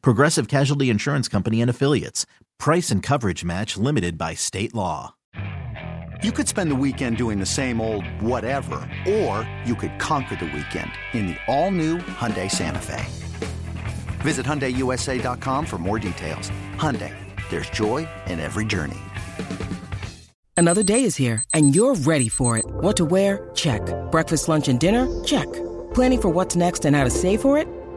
Progressive Casualty Insurance Company and Affiliates. Price and coverage match limited by state law. You could spend the weekend doing the same old whatever, or you could conquer the weekend in the all-new Hyundai Santa Fe. Visit HyundaiUSA.com for more details. Hyundai, there's joy in every journey. Another day is here, and you're ready for it. What to wear? Check. Breakfast, lunch, and dinner? Check. Planning for what's next and how to save for it?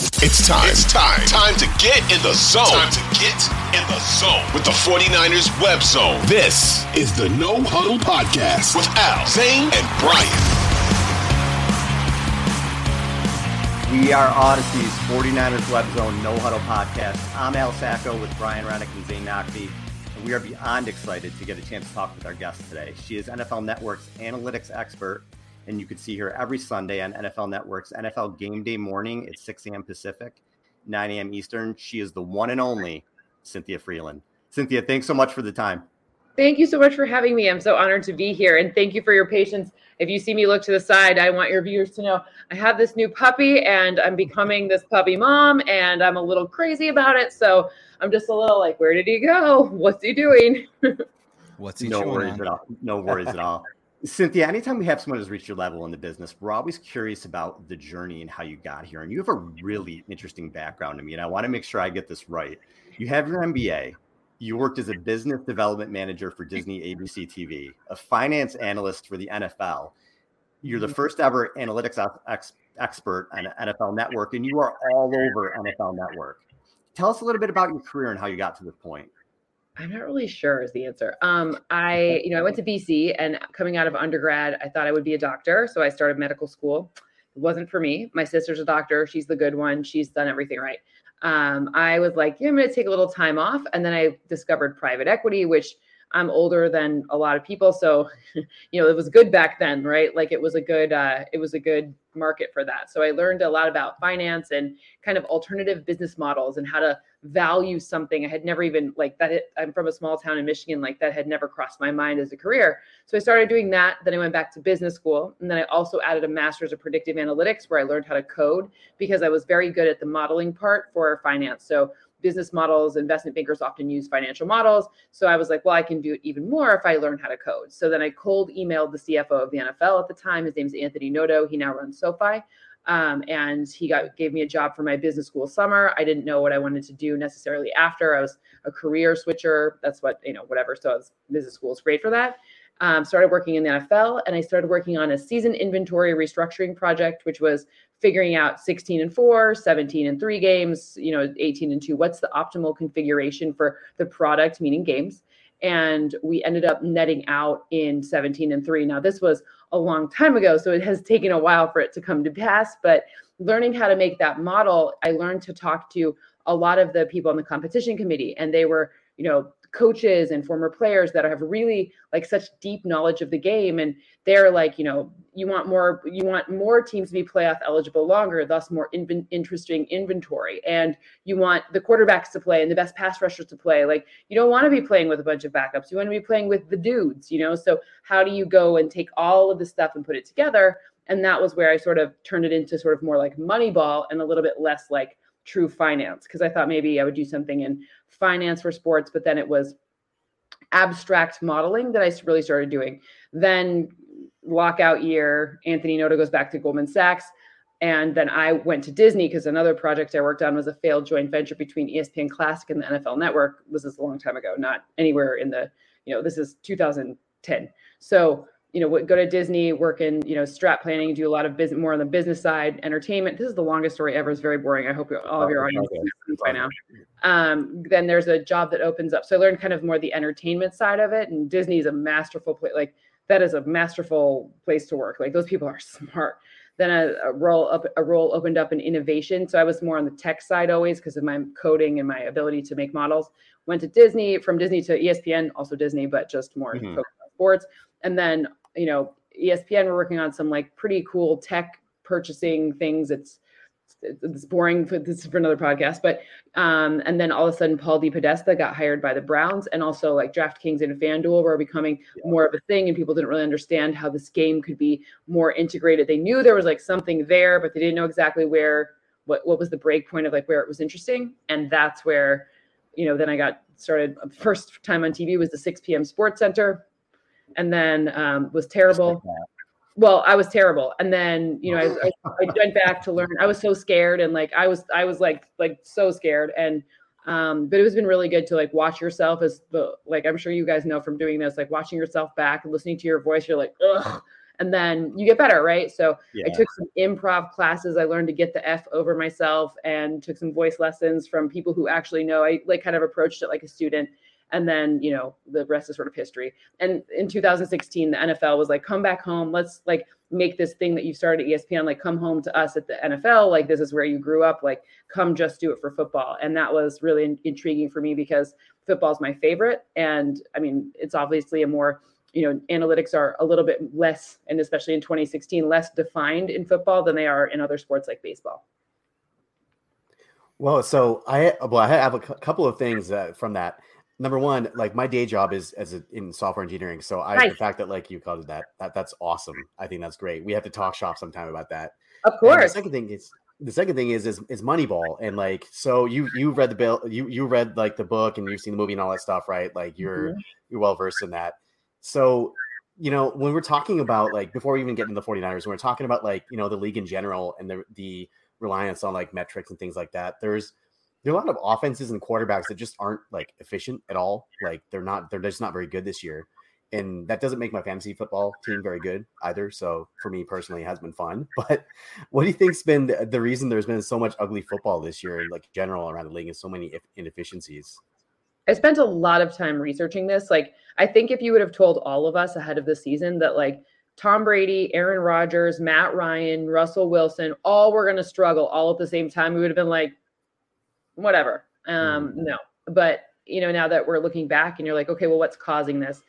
It's time. It's time. Time to get in the zone. Time to get in the zone with the 49ers web zone. This is the No Huddle Podcast with Al, Zane, and Brian. We are Audacy's 49ers Web Zone No Huddle Podcast. I'm Al Sacco with Brian Rennick and Zane Nocby. And we are beyond excited to get a chance to talk with our guest today. She is NFL Network's analytics expert and you can see her every Sunday on NFL Network's NFL Game Day morning at 6 a.m. Pacific, 9 a.m. Eastern. She is the one and only Cynthia Frelund. Cynthia, thanks so much for the time. Thank you so much for having me. I'm so honored to be here, and thank you for your patience. If you see me look to the side, I want your viewers to know I have this new puppy, and I'm becoming this puppy mom, and I'm a little crazy about it. So I'm just a little like, where did he go? What's he doing? What's he no worries on? at all. No worries at all. Cynthia, anytime we have someone who's reached your level in the business, we're always curious about the journey and how you got here. And you have a really interesting background to me, and I want to make sure I get this right. You have your MBA. You worked as a business development manager for Disney ABC TV, a finance analyst for the NFL. You're the mm-hmm. first ever analytics ex- expert on NFL Network, and you are all over NFL Network. Tell us a little bit about your career and how you got to this point. I'm not really sure is the answer. Um, I, you know, I went to BC and coming out of undergrad, I thought I would be a doctor. So I started medical school. It wasn't for me. My sister's a doctor. She's the good one. She's done everything right. Um, I was like, yeah, I'm going to take a little time off. And then I discovered private equity, which I'm older than a lot of people. So, you know, it was good back then, right? Like it was a good, uh, it was a good market for that. So I learned a lot about finance and kind of alternative business models and how to value something I had never even like that. I'm from a small town in Michigan, like that had never crossed my mind as a career. So I started doing that. Then I went back to business school. And then I also added a master's of predictive analytics where I learned how to code because I was very good at the modeling part for finance. So business models, investment bankers often use financial models. So I was like, well, I can do it even more if I learn how to code. So then I cold emailed the CFO of the NFL at the time. His name's Anthony Noto. He now runs SoFi. Um, and he got gave me a job for my business school summer. I didn't know what I wanted to do necessarily after. I was a career switcher. That's what you know, whatever. So was, business school is great for that. Um, started working in the NFL, and I started working on a season inventory restructuring project, which was figuring out 16 and 4 17 and 3 games you know 18 and 2 what's the optimal configuration for the product meaning games? And we ended up netting out in 17 and 3 now this was a long time ago so it has taken a while for it to come to pass but learning how to make that model i learned to talk to a lot of the people on the competition committee and they were you know coaches and former players that have really like such deep knowledge of the game and they're like you know you want more you want more teams to be playoff eligible longer thus more in- interesting inventory and you want the quarterbacks to play and the best pass rushers to play. Like you don't want to be playing with a bunch of backups. You want to be playing with the dudes you know? So how do you go and take all of this stuff and put it together? And that was where i sort of turned it into sort of more like moneyball and a little bit less like true finance because i thought maybe i would do something in finance for sports but then it was abstract modeling that i really started doing then lockout year, Anthony Noto goes back to Goldman Sachs. And then I went to Disney because another project I worked on was a failed joint venture between ESPN Classic and the NFL Network. This is a long time ago, not anywhere in the, you know, this is 2010. So you know, go to Disney, work in, you know, strat planning, do a lot of business, more on the business side, entertainment. This is the longest story ever. It's very boring. I hope all of your audience by now. Um, then there's a job that opens up. So I learned kind of more the entertainment side of it. And Disney is a masterful place. Like that is a masterful place to work. Like those people are smart. Then a, a role up, a role opened up in innovation. So I was more on the tech side always because of my coding and my ability to make models. Went to Disney, from Disney to ESPN, also Disney, but just more mm-hmm. sports. And then you know, ESPN, we're working on some like pretty cool tech purchasing things. It's it's boring for this for another podcast, but um, and then all of a sudden Paul DePodesta got hired by the Browns, and also like DraftKings and FanDuel were becoming yeah. more of a thing, and people didn't really understand how this game could be more integrated. They knew there was like something there, but they didn't know exactly where what what was the break point of like where it was interesting, and that's where you know then I got started. First time on TV was the 6 p.m. Sports Center and then um, was terrible. Well, I was terrible, and then you know I, I, I, went back to learn. I was so scared, and like I was I was like like so scared, and um, but it has been really good to like watch yourself as the like I'm sure you guys know from doing this, like watching yourself back and listening to your voice. You're like ugh. And then you get better, right? So yeah. I took some improv classes. I learned to get the F over myself and took some voice lessons from people who actually know. I like kind of approached it like a student and then you know the rest is sort of history. And in 2016 the nfl was like come back home. Let's like make this thing that you started at espn like come home to us at the nfl like this is where you grew up. Like come just do it for football. And that was really in- intriguing for me because football is my favorite. And i mean it's obviously a more you know analytics are a little bit less and especially in 2016 less defined in football than they are in other sports like baseball. Well so i well i have a couple of things uh, from that number one, like my day job is as a, in software engineering. So I the fact that like you called it that that that's awesome. I think that's great. We have to talk shop sometime about that. Of course. And the second thing is the second thing is is is Moneyball and like so you you read the bill you you read like the book and you've seen the movie and all that stuff right like you're mm-hmm. you're well versed in that so you know when we're talking about like before we even get into the 49ers when we're talking about like you know the league in general and the the reliance on like metrics and things like that there's there are a lot of offenses and quarterbacks that just aren't like efficient at all. Like they're not, they're just not very good this year. And that doesn't make my fantasy football team very good either. So for me personally, it has been fun. But what do you think's been the, reason there's been so much ugly football this year, like general around the league, and so many inefficiencies? I spent a lot of time researching this. Like, I think if you would have told all of us ahead of the season that like Tom Brady, Aaron Rodgers, Matt Ryan, Russell Wilson, all were going to struggle all at the same time, we would have been like, whatever. Um, mm-hmm. No, but you know, now that we're looking back and you're like, okay, well, what's causing this?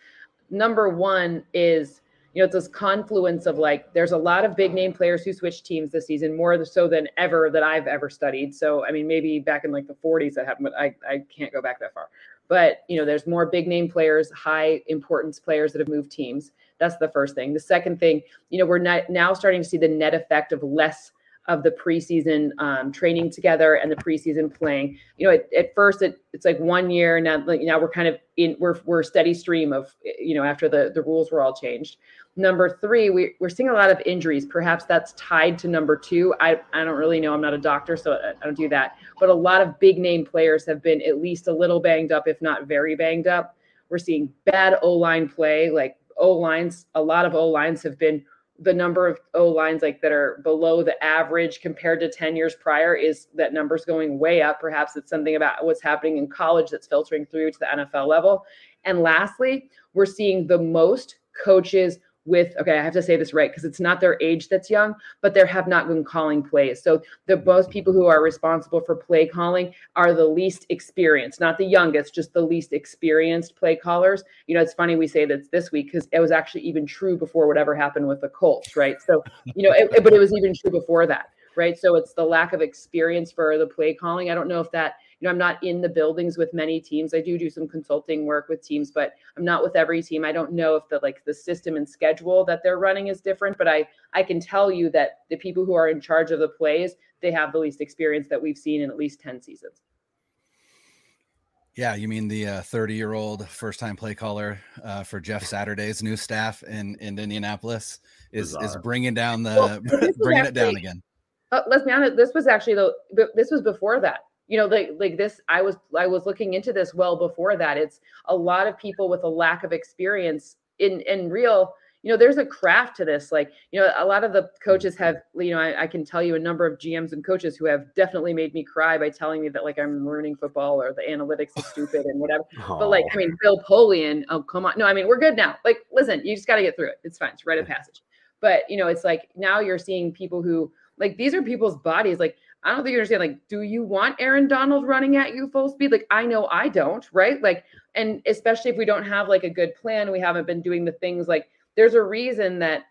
Number one is, you know, it's this confluence of like, there's a lot of big name players who switch teams this season, more so than ever that I've ever studied. So, I mean, maybe back in like the 40s that happened, but I, I can't go back that far. But, you know, there's more big name players, high importance players that have moved teams. That's the first thing. The second thing, you know, we're not, now starting to see the net effect of less of the preseason um, training together and the preseason playing. You know, at, at first it, it's like one year now. Like now we're kind of in we're we're steady stream of you know after the the rules were all changed. Number three, we, we're seeing a lot of injuries. Perhaps that's tied to number two. I, I don't really know. I'm not a doctor, so I, don't do that. But a lot of big name players have been at least a little banged up, if not very banged up. We're seeing bad O line play, like O lines. A lot of O lines have been the number of O lines like that are below the average compared to 10 years prior is that number's going way up. Perhaps it's something about what's happening in college that's filtering through to the NFL level. And lastly, we're seeing the most coaches with okay i have to say this right because it's not their age that's young but they have not been calling plays. So the mm-hmm. most people who are responsible for play calling are the least experienced not the youngest just the least experienced play callers. You know it's funny we say that this week because it was actually even true before whatever happened with the colts right? So you know it, but it was even true before that right? So it's the lack of experience for the play calling. I don't know if that you know, I'm not in the buildings with many teams. I do do some consulting work with teams, but I'm not with every team. I don't know if the like the system and schedule that they're running is different, but I I can tell you that the people who are in charge of the plays, they have the least experience that we've seen in at least 10 seasons. Yeah, you mean the 30 uh, year old first time play caller uh, for Jeff Saturday's new staff in, in Indianapolis is Bizarre. is bringing down the well, bringing actually, it down again. Uh, let's be honest. This was actually the this was before that you know like like this i was i was looking into this well before that it's a lot of people with a lack of experience in in real you know, there's a craft to this. Like, you know, a lot of the coaches have, you know, I, I, can tell you a number of GMs and coaches who have definitely made me cry by telling me that like I'm ruining football or the analytics is stupid and whatever. But like, I mean, Bill Polian, oh come on, no, I mean, we're good now. Like, listen, you just got to get through it. It's fine. It's rite of passage. But you know, it's like now you're seeing people who like these are people's bodies. Like, I don't think you understand. Like, do you want Aaron Donald running at you full speed? Like, I know I don't, right? Like, and especially if we don't have like a good plan, we haven't been doing the things like there's a reason that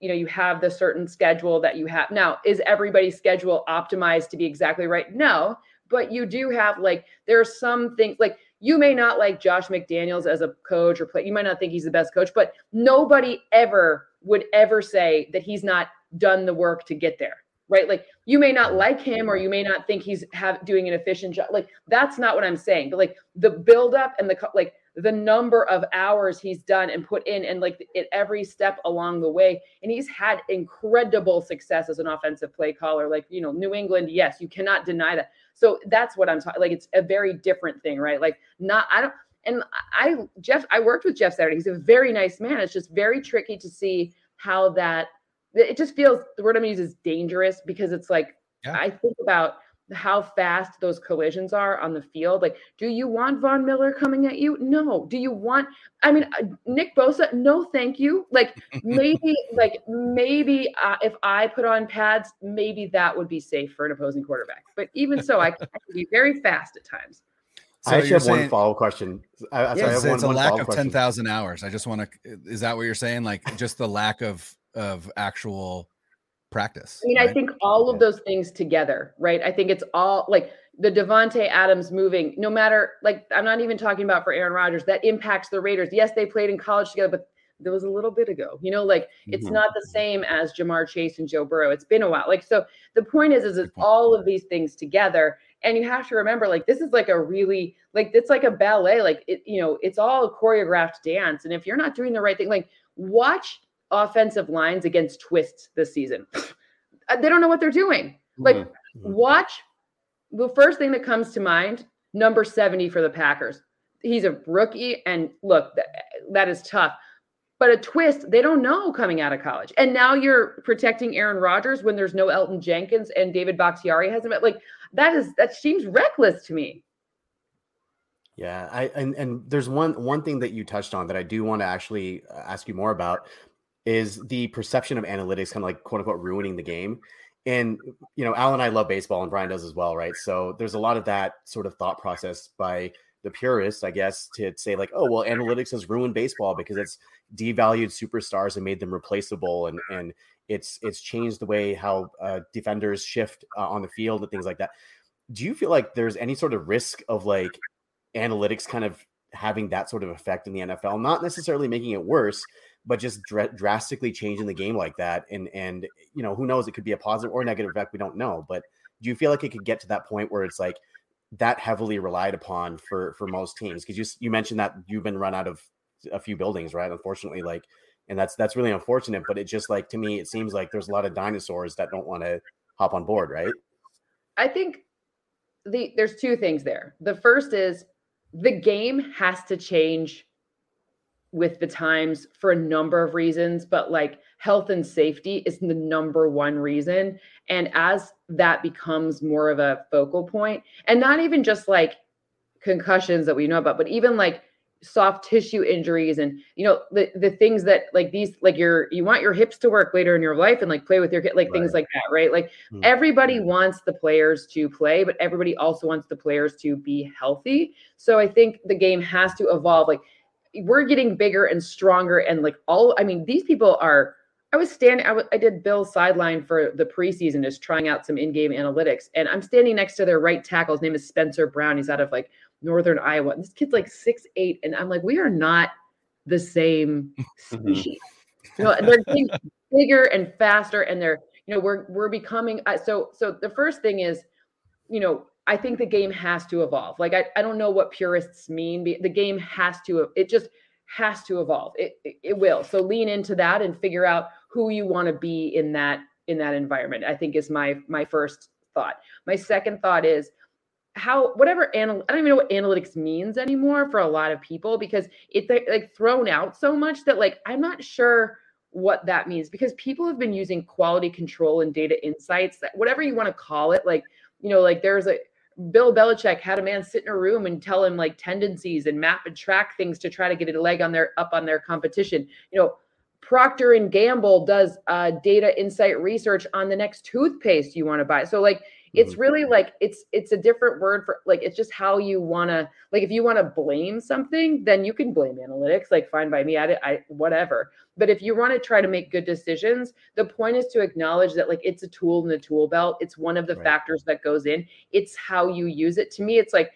you know you have the certain schedule that you have now is everybody's schedule optimized to be exactly right no but you do have like there are some things like you may not like josh mcdaniels as a coach or play you might not think he's the best coach but nobody ever would ever say that he's not done the work to get there right? Like you may not like him or you may not think he's have doing an efficient job. Like that's not what i'm saying but like the build up and the like the number of hours he's done and put in and like at every step along the way and he's had incredible success as an offensive play caller. Like you know new england yes you cannot deny that. So that's what i'm talking like it's a very different thing right? Like not i don't and i jeff i worked with jeff saturday. He's a very nice man. It's just very tricky to see how that it just feels the word i'm going to use is dangerous because it's like yeah. i think about how fast those collisions are on the field. Like, do you want Von Miller coming at you? No. Do you want, I mean, uh, Nick Bosa? No, thank you. Like, maybe, like, maybe uh, if I put on pads, maybe that would be safe for an opposing quarterback. But even so, I, I can be very fast at times. So I actually have saying, one follow question. I, yeah, I have one, it's a lack of ten thousand hours. I just want to. Is that what you're saying? Like just the lack of of actual practice. I mean, right? I think all of those things together, right? I think it's all like the Davante Adams moving, no matter like I'm not even talking about for Aaron Rodgers, that impacts the Raiders. Yes, they played in college together, but there was a little bit ago. You know, like it's mm-hmm. not the same as Ja'Marr Chase and Joe Burrow. It's been a while. Like so the point is is it's all of these things together. And you have to remember, like, this is like a really like it's like a ballet, like it, you know, it's all a choreographed dance. And if you're not doing the right thing, like watch offensive lines against twists this season. Uh, they don't know what they're doing. Like, mm-hmm. watch the first thing that comes to mind number 70 for the Packers. He's a rookie. And look, that, that is tough. But a twist, they don't know coming out of college. And now you're protecting Aaron Rodgers when there's no Elgton Jenkins and David Bakhtiari hasn't met. Like, that is, that seems reckless to me. Yeah, I and and there's one one thing that you touched on that I do want to actually uh, ask you more about is the perception of analytics kind of like quote unquote ruining the game. And you know, Al and I love baseball, and Brian does as well, right? So there's a lot of that sort of thought process by the purists, I guess, to say like, oh well, analytics has ruined baseball because it's devalued superstars and made them replaceable, and and it's it's changed the way how uh, defenders shift uh, on the field and things like that. Do you feel like there's any sort of risk of like analytics kind of having that sort of effect in the NFL, not necessarily making it worse, but just dr- drastically changing the game like that and and you know who knows it could be a positive or negative effect we don't know but do you feel like it could get to that point where it's like that heavily relied upon for for most teams? Because you you mentioned that you've been run out of a few buildings right unfortunately like and that's that's really unfortunate but it just like to me it seems like there's a lot of dinosaurs that don't want to hop on board right? I think the there's two things there. The first is the game has to change with the times for a number of reasons, but like health and safety is the number one reason. And as that becomes more of a focal point, and not even just like concussions that we know about, but even like soft tissue injuries and you know the the things that like these like your you want your hips to work later in your life and like play with your like right. things like that right like mm-hmm. everybody wants the players to play but everybody also wants the players to be healthy so i think the game has to evolve like we're getting bigger and stronger and like all i mean these people are i was standing I, w- I did bill's sideline for the preseason just trying out some in-game analytics and i'm standing next to their right tackle his name is spencer brown he's out of like northern iowa and this kid's like six eight and i'm like we are not the same mm-hmm. species you know they're getting bigger and faster and they're you know we're we're becoming uh, so so the first thing is you know I think the game has to evolve. Like I, I don't know what purists mean. The game has to it just has to evolve. It, it, it will. So lean into that and figure out who you want to be in that in that environment. I think is my my first thought. My second thought is how whatever anal I don't even know what analytics means anymore for a lot of people because it's like thrown out so much that like I'm not sure what that means because people have been using quality control and data insights that whatever you want to call it like you know like there's a Bill Belichick had a man sit in a room and tell him like tendencies and map and track things to try to get a leg on their up on their competition. You know, Procter and Gamble does uh, data insight research on the next toothpaste you want to buy. So like it's mm-hmm. really like it's it's a different word for like it's just how you want to like if you want to blame something then you can blame analytics like fine by me I, I whatever but if you want to try to make good decisions the point is to acknowledge that like it's a tool in the tool belt it's one of the right. factors that goes in it's how you use it to me it's like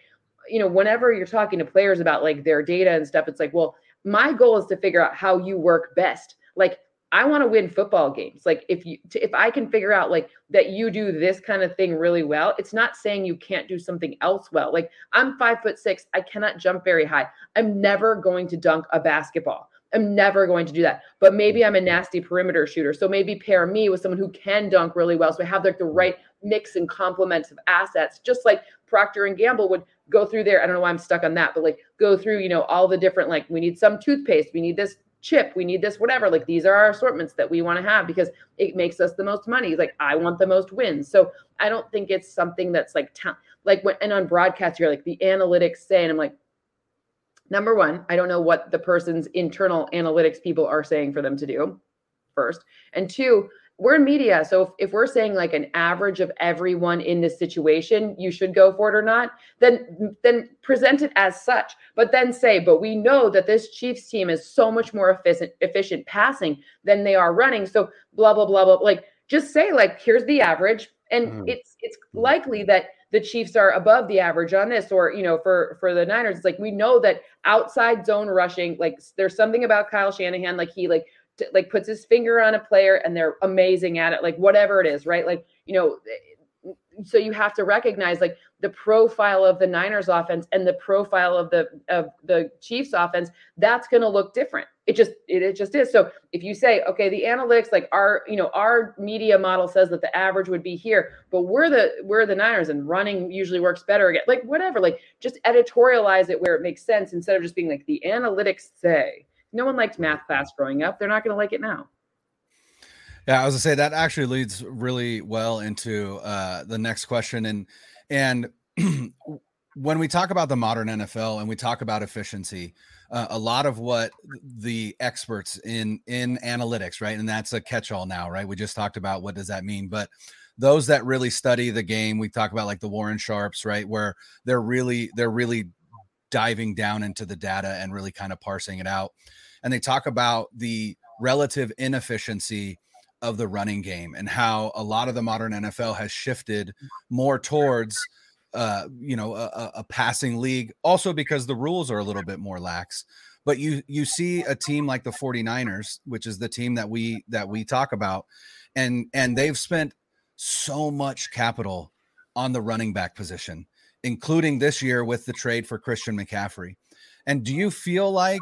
you know whenever you're talking to players about like their data and stuff it's like well my goal is to figure out how you work best like I want to win football games. Like if you if I can figure out like that you do this kind of thing really well, it's not saying you can't do something else well. Like I'm five foot six, I cannot jump very high. I'm never going to dunk a basketball. I'm never going to do that. But maybe I'm a nasty perimeter shooter. So maybe pair me with someone who can dunk really well. So I have like the right mix and complements of assets, just like Procter and Gamble would go through there. I don't know why I'm stuck on that, but like go through, you know, all the different like we need some toothpaste, we need this chip we need this whatever like these are our assortments that we want to have because it makes us the most money like i want the most wins. So i don't think it's something that's like ta- like when and on broadcast you're like the analytics say and i'm like number one i don't know what the person's internal analytics people are saying for them to do first. And two we're in media so if, if, we're saying like an average of everyone in this situation you should go for it or not then then present it as such but then say but we know that this chiefs team is so much more efficient efficient passing than they are running so blah blah blah blah like just say like here's the average and mm-hmm. it's it's likely that the chiefs are above the average on this or you know for for the niners it's like we know that outside zone rushing like there's something about kyle shanahan like he like like puts his finger on a player and they're amazing at it like whatever it is right? Like you know eh, eh, so you have to recognize like the profile of the Niners offense and the profile of the of the Chiefs offense that's going to look different. It just it, it just is. So if you say okay the analytics like our you know our media model says that the average would be here but we're the we're the Niners and running usually works better again like whatever like just editorialize it where it makes sense instead of just being like the analytics say no one liked math class growing up. They're not going to like it now. Yeah, I was gonna say that actually leads really well into uh, the next question, and and when we talk about the modern NFL and we talk about efficiency, uh, a lot of what the experts in in analytics, right, and that's a catch-all now, right? We just talked about what does that mean, but those that really study the game, we talk about like the Warren Sharps, right, where they're really they're really diving down into the data and really kind of parsing it out. And they talk about the relative inefficiency of the running game and how a lot of the modern NFL has shifted more towards uh, you know a, a, passing league also because the rules are a little bit more lax but you you see a team like the 49ers which is the team that we that we talk about and and they've spent so much capital on the running back position including this year with the trade for Christian McCaffrey. And do you feel like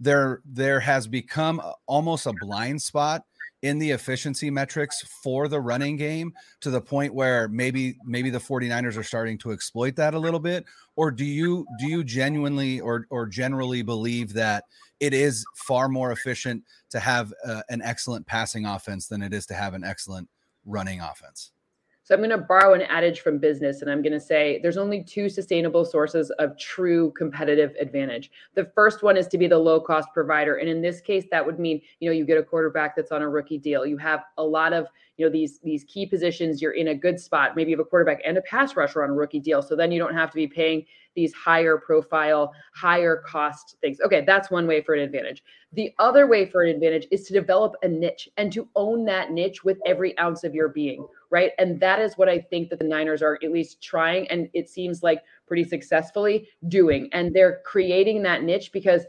there there has become almost a blind spot in the efficiency metrics for the running game to the point where maybe maybe the 49ers are starting to exploit that a little bit or do you do you genuinely or or generally believe that it is far more efficient to have uh, an excellent passing offense than it is to have an excellent running offense so I'm going to borrow an adage from business and I'm going to say there's only two sustainable sources of true competitive advantage. The first one is to be the low cost provider. And in this case, that would mean, you know, you get a quarterback that's on a rookie deal. You have a lot of, you know, these these key positions, you're in a good spot. Maybe you have a quarterback and a pass rusher on a rookie deal. So then you don't have to be paying these higher profile, higher cost things. Okay, that's one way for an advantage. The other way for an advantage is to develop a niche and to own that niche with every ounce of your being right? And that is what I think that the Niners are at least trying, and it seems like pretty successfully doing. And they're creating that niche because,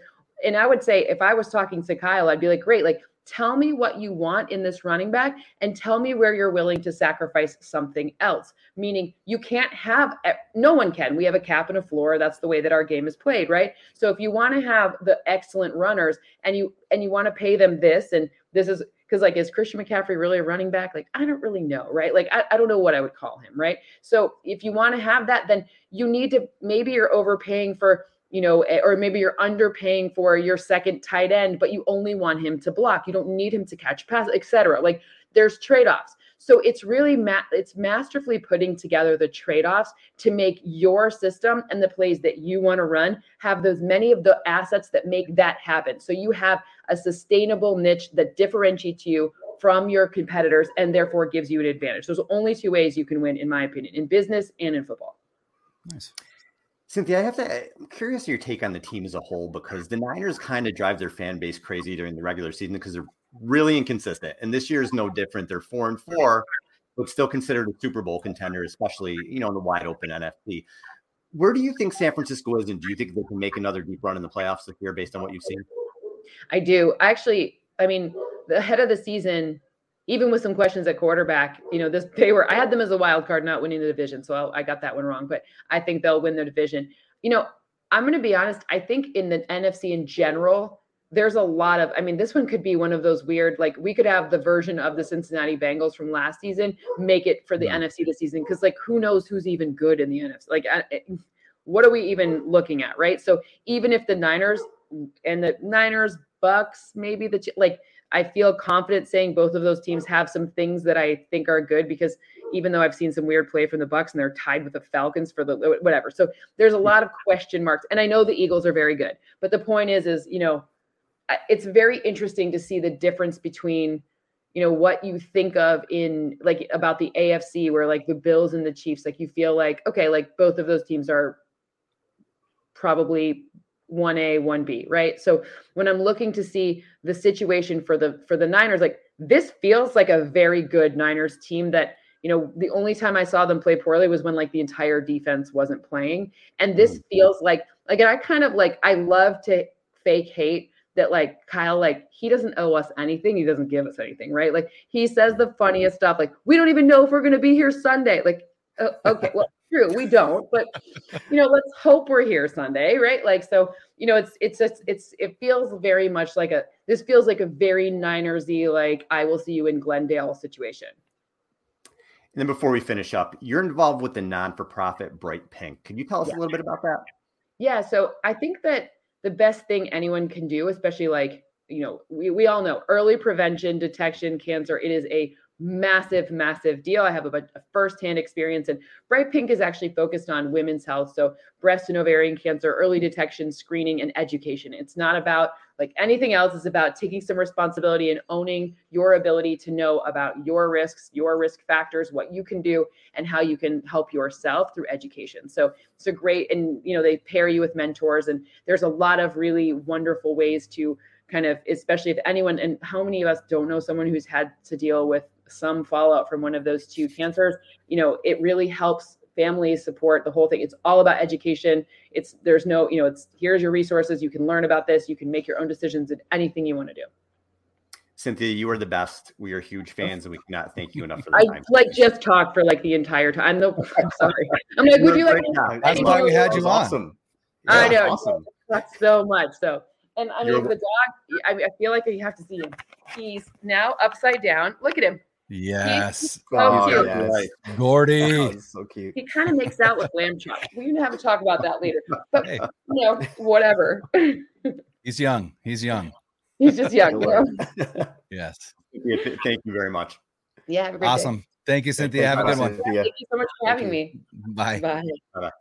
and I would say if I was talking to Kyle, I'd be like, great, like tell me what you want in this running back and tell me where you're willing to sacrifice something else meaning you can't have no one can we have a cap and a floor that's the way that our game is played right so if you want to have the excellent runners and you and you want to pay them this and this is because like is Christian McCaffrey really a running back? Like I don't really know, right? Like I, I don't know what I would call him, right? So if you want to have that, then you need to maybe you're overpaying for you know, eh, or maybe you're underpaying for your second tight end, but you only want him to block. You don't need him to catch pass, etc. Like there's trade-offs. So it's really ma- it's masterfully putting together the trade-offs to make your system and the plays that you want to run have those many of the assets that make that happen. So you have a sustainable niche that differentiates you from your competitors and therefore gives you an advantage. There's only two ways you can win, in my opinion, in business and in football. Nice. Cynthia, I have to. Eh, I'm curious your take on the team as a whole because the Niners kind of drive their fan base crazy during the regular season because they're really inconsistent. And this year is no different. They're four and four, but still considered a Super Bowl contender, especially you know in the wide open NFC. Where do you think San Francisco is, and do you think they can make another deep run in the playoffs this year based on what you've seen? I do. Actually, I mean, the head of the season, even with some questions at quarterback, you know, this they were. I had them as a wild card, not winning the division, so I, I got that one wrong. But I think they'll win the division. You know, I'm going to be honest. I think in the NFC in general, there's a lot of i mean this one could be one of those weird like we could have the version of the cincinnati bengals from last season make it for the mm-hmm. nfc this season because like who knows who's even good in the nfc like what are we even looking at right so even if the niners and the niners bucks maybe the like i feel confident saying both of those teams have some things that i think are good because even though i've seen some weird play from the bucks and they're tied with the falcons for the whatever. So there's a lot of question marks and i know the eagles are very good but the point is is you know it's very interesting to see the difference between you know what you think of in like about the AFC where like the Bills and the Chiefs like you feel like okay like both of those teams are probably 1A 1B right so when I'm looking to see the situation for the for the Niners like this feels like a very good Niners team that you know the only time I saw them play poorly was when like the entire defense wasn't playing and this mm. feels like like I kind of like I love to fake hate that like Kyle, like he doesn't owe us anything. He doesn't give us anything, right? Like he says the funniest stuff, like we don't even know if we're going to be here Sunday. Like, uh, okay, well, true, we don't, but you know, let's hope we're here Sunday, right? Like, so you know, it's it's it's, it's it feels very much like a this feels like a very Ninersy like I will see you in Glendale situation. And then before we finish up, you're involved with the non-for-profit Bright Pink. Can you tell us yeah. a little bit about that? Yeah, so I think that the best thing anyone can do, especially like, you know, we, we all know early prevention, detection, cancer, it is a massive, massive deal. I have a, a firsthand experience, and Bright Pink is actually focused on women's health. So, breast and ovarian cancer, early detection, screening, and education. It's not about like anything else, it's about taking some responsibility and owning your ability to know about your risks, your risk factors, what you can do, and how you can help yourself through education. So, it's a great, and you know, they pair you with mentors, and there's a lot of really wonderful ways to kind of especially if anyone and how many of us don't know someone who's had to deal with some fallout from one of those two cancers, you know, it really helps families support the whole thing. It's all about education. It's there's no, you know, it's here's your resources. You can learn about this. You can make your own decisions in anything you want to do. Cynthia, you are the best. We are huge fans, and we cannot thank you enough for the I time. like just talked for like the entire time. No, I'm sorry. I'm like, would you like? That's why we had you on. Awesome. Yeah, I know. Awesome. That's so much. So, and I mean, You're the dog. I, mean, I feel like you have to see him. He's now upside down. Look at him. Yes. So oh, cute. Yes. Gordy. Oh, so cute. He kind of makes out with lamb chop. We can have a talk about that later. But hey. you know, whatever. He's young. He's young. He's just young. yes. Thank you very much. Yeah. awesome. Day. Thank you, Cynthia. Have a good one. Thank you so much for having me. Bye. Bye. Bye.